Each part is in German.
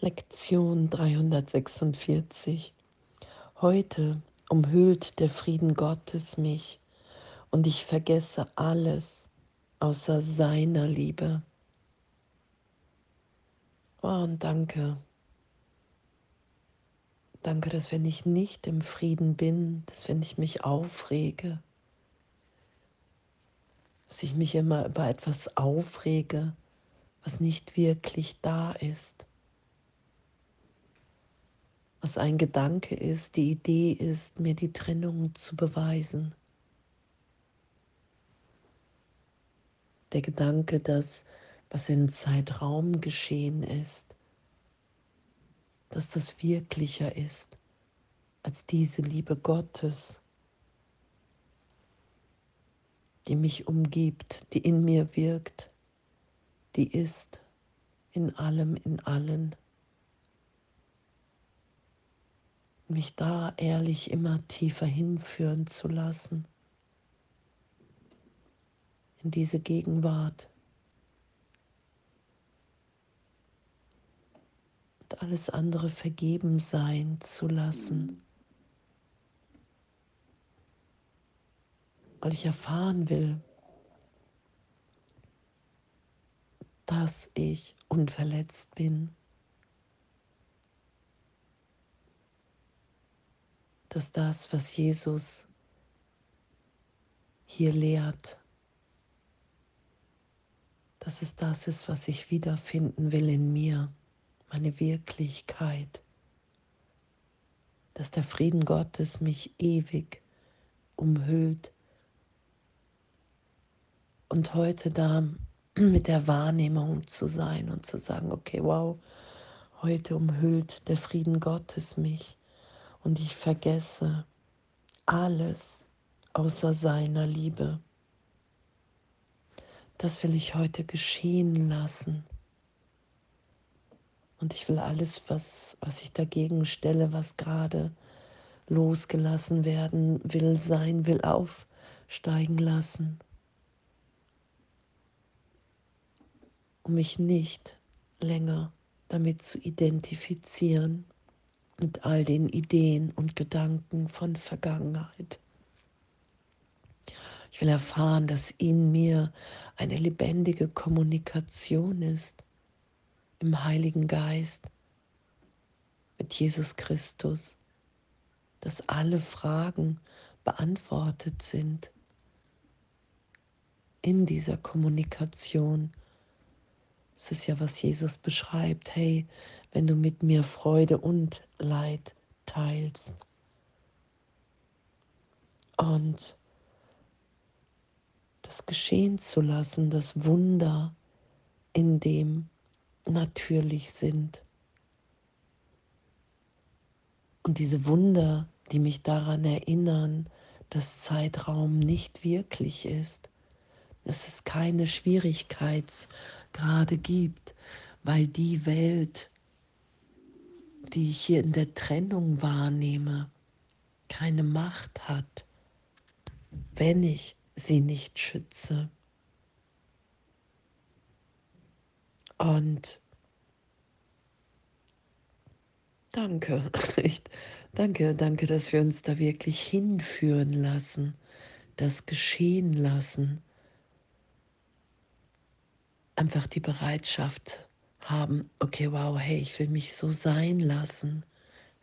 Lektion 346. Heute umhüllt der Frieden Gottes mich und ich vergesse alles außer seiner Liebe. Oh, und danke. Danke, dass wenn ich nicht im Frieden bin, dass wenn ich mich aufrege, dass ich mich immer über etwas aufrege, was nicht wirklich da ist was ein Gedanke ist, die Idee ist, mir die Trennung zu beweisen. Der Gedanke, dass was in Zeitraum geschehen ist, dass das wirklicher ist als diese Liebe Gottes, die mich umgibt, die in mir wirkt, die ist in allem, in allen. Mich da ehrlich immer tiefer hinführen zu lassen, in diese Gegenwart. Und alles andere vergeben sein zu lassen, weil ich erfahren will, dass ich unverletzt bin. Dass das, was Jesus hier lehrt, dass es das ist, was ich wiederfinden will in mir, meine Wirklichkeit, dass der Frieden Gottes mich ewig umhüllt. Und heute da mit der Wahrnehmung zu sein und zu sagen, okay, wow, heute umhüllt der Frieden Gottes mich und ich vergesse alles außer seiner Liebe. Das will ich heute geschehen lassen. Und ich will alles, was, was ich dagegen stelle, was gerade losgelassen werden will, sein will, aufsteigen lassen. Um mich nicht länger damit zu identifizieren mit all den Ideen und Gedanken von Vergangenheit. Ich will erfahren, dass in mir eine lebendige Kommunikation ist im Heiligen Geist mit Jesus Christus, dass alle Fragen beantwortet sind in dieser Kommunikation. Es ist ja, was Jesus beschreibt. Hey, wenn du mit mir Freude und Leid teilst. Und das geschehen zu lassen, das Wunder in dem natürlich sind. Und diese Wunder, die mich daran erinnern, dass Zeitraum nicht wirklich ist, dass es keine Schwierigkeitsgrade gibt, weil die Welt die ich hier in der Trennung wahrnehme, keine Macht hat, wenn ich sie nicht schütze. Und danke, danke, danke, dass wir uns da wirklich hinführen lassen, das geschehen lassen. Einfach die Bereitschaft haben, okay, wow, hey, ich will mich so sein lassen,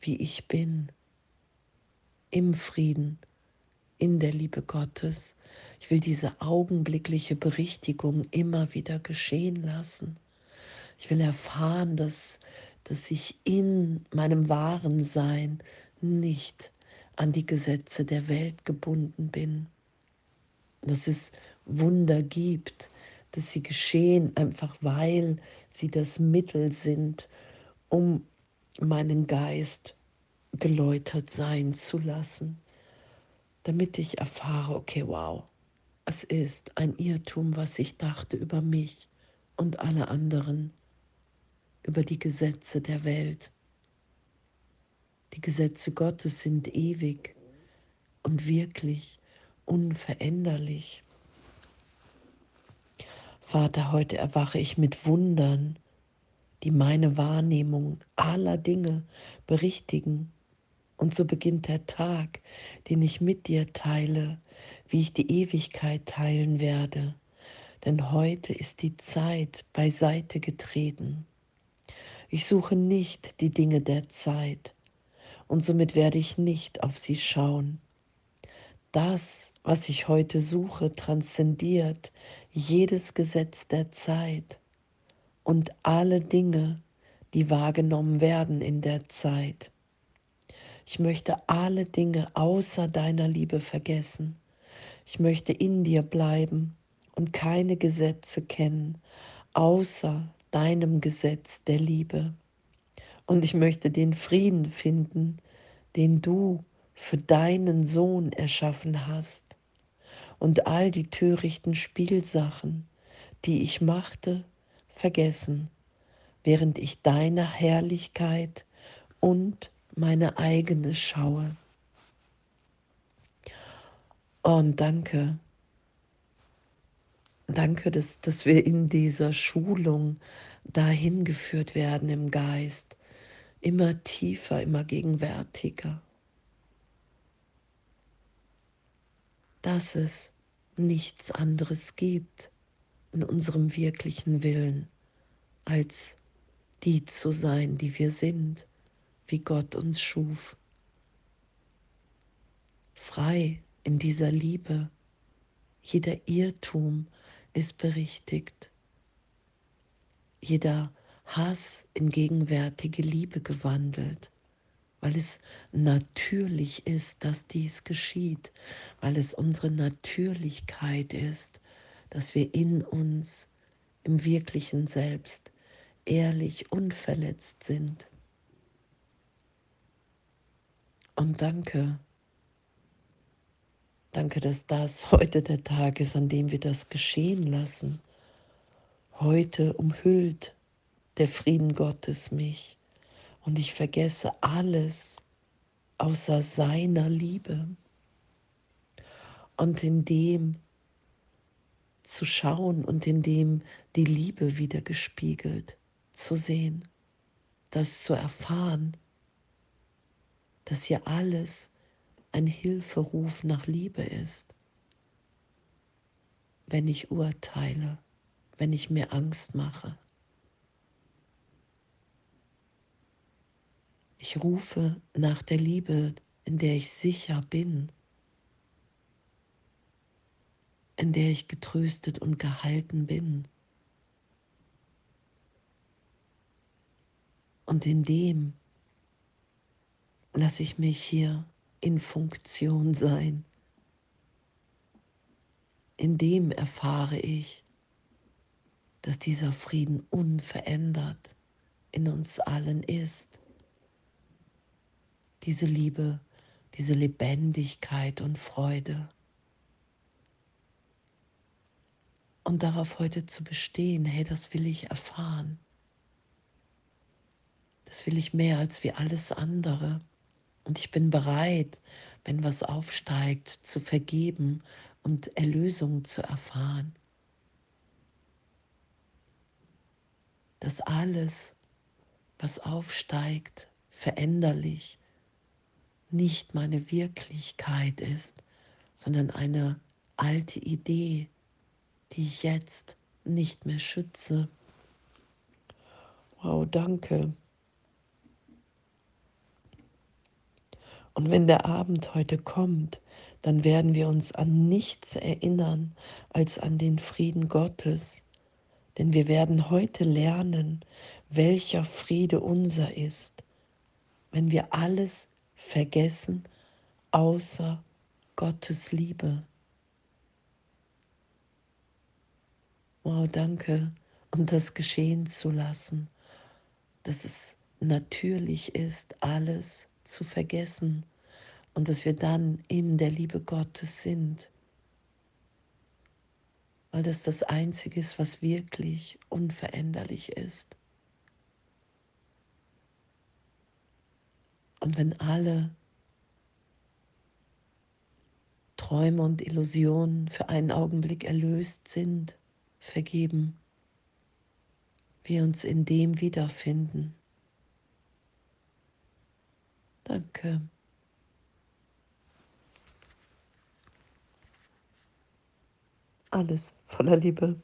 wie ich bin, im Frieden, in der Liebe Gottes. Ich will diese augenblickliche Berichtigung immer wieder geschehen lassen. Ich will erfahren, dass, dass ich in meinem wahren Sein nicht an die Gesetze der Welt gebunden bin. Dass es Wunder gibt, dass sie geschehen, einfach weil sie das Mittel sind, um meinen Geist geläutert sein zu lassen, damit ich erfahre, okay, wow, es ist ein Irrtum, was ich dachte über mich und alle anderen, über die Gesetze der Welt. Die Gesetze Gottes sind ewig und wirklich unveränderlich. Vater, heute erwache ich mit Wundern, die meine Wahrnehmung aller Dinge berichtigen. Und so beginnt der Tag, den ich mit dir teile, wie ich die Ewigkeit teilen werde. Denn heute ist die Zeit beiseite getreten. Ich suche nicht die Dinge der Zeit, und somit werde ich nicht auf sie schauen. Das, was ich heute suche, transzendiert jedes Gesetz der Zeit und alle Dinge, die wahrgenommen werden in der Zeit. Ich möchte alle Dinge außer deiner Liebe vergessen. Ich möchte in dir bleiben und keine Gesetze kennen, außer deinem Gesetz der Liebe. Und ich möchte den Frieden finden, den du für deinen Sohn erschaffen hast. Und all die törichten Spielsachen, die ich machte, vergessen, während ich deiner Herrlichkeit und meine eigene schaue. Und danke, danke, dass, dass wir in dieser Schulung dahin geführt werden im Geist, immer tiefer, immer gegenwärtiger. Dass es nichts anderes gibt in unserem wirklichen Willen, als die zu sein, die wir sind, wie Gott uns schuf. Frei in dieser Liebe. Jeder Irrtum ist berichtigt. Jeder Hass in gegenwärtige Liebe gewandelt, weil es natürlich ist, dass dies geschieht, weil es unsere Natürlichkeit ist, dass wir in uns im wirklichen Selbst ehrlich unverletzt sind. Und danke, danke, dass das heute der Tag ist, an dem wir das geschehen lassen. Heute umhüllt der Frieden Gottes mich und ich vergesse alles außer seiner Liebe. Und in dem zu schauen und in dem die Liebe wieder gespiegelt zu sehen, das zu erfahren, dass hier alles ein Hilferuf nach Liebe ist. Wenn ich urteile, wenn ich mir Angst mache. Ich rufe nach der Liebe, in der ich sicher bin, in der ich getröstet und gehalten bin. Und in dem lasse ich mich hier in Funktion sein. In dem erfahre ich, dass dieser Frieden unverändert in uns allen ist. Diese Liebe, diese Lebendigkeit und Freude. Und darauf heute zu bestehen, hey, das will ich erfahren. Das will ich mehr als wie alles andere. Und ich bin bereit, wenn was aufsteigt, zu vergeben und Erlösung zu erfahren. Dass alles, was aufsteigt, veränderlich, nicht meine Wirklichkeit ist, sondern eine alte Idee, die ich jetzt nicht mehr schütze. Wow, danke. Und wenn der Abend heute kommt, dann werden wir uns an nichts erinnern als an den Frieden Gottes. Denn wir werden heute lernen, welcher Friede unser ist, wenn wir alles vergessen außer Gottes Liebe. Wow, danke. Und das geschehen zu lassen, dass es natürlich ist, alles zu vergessen und dass wir dann in der Liebe Gottes sind. Weil das das Einzige ist, was wirklich unveränderlich ist. Und wenn alle Träume und Illusionen für einen Augenblick erlöst sind, vergeben, wir uns in dem wiederfinden. Danke. Alles voller Liebe.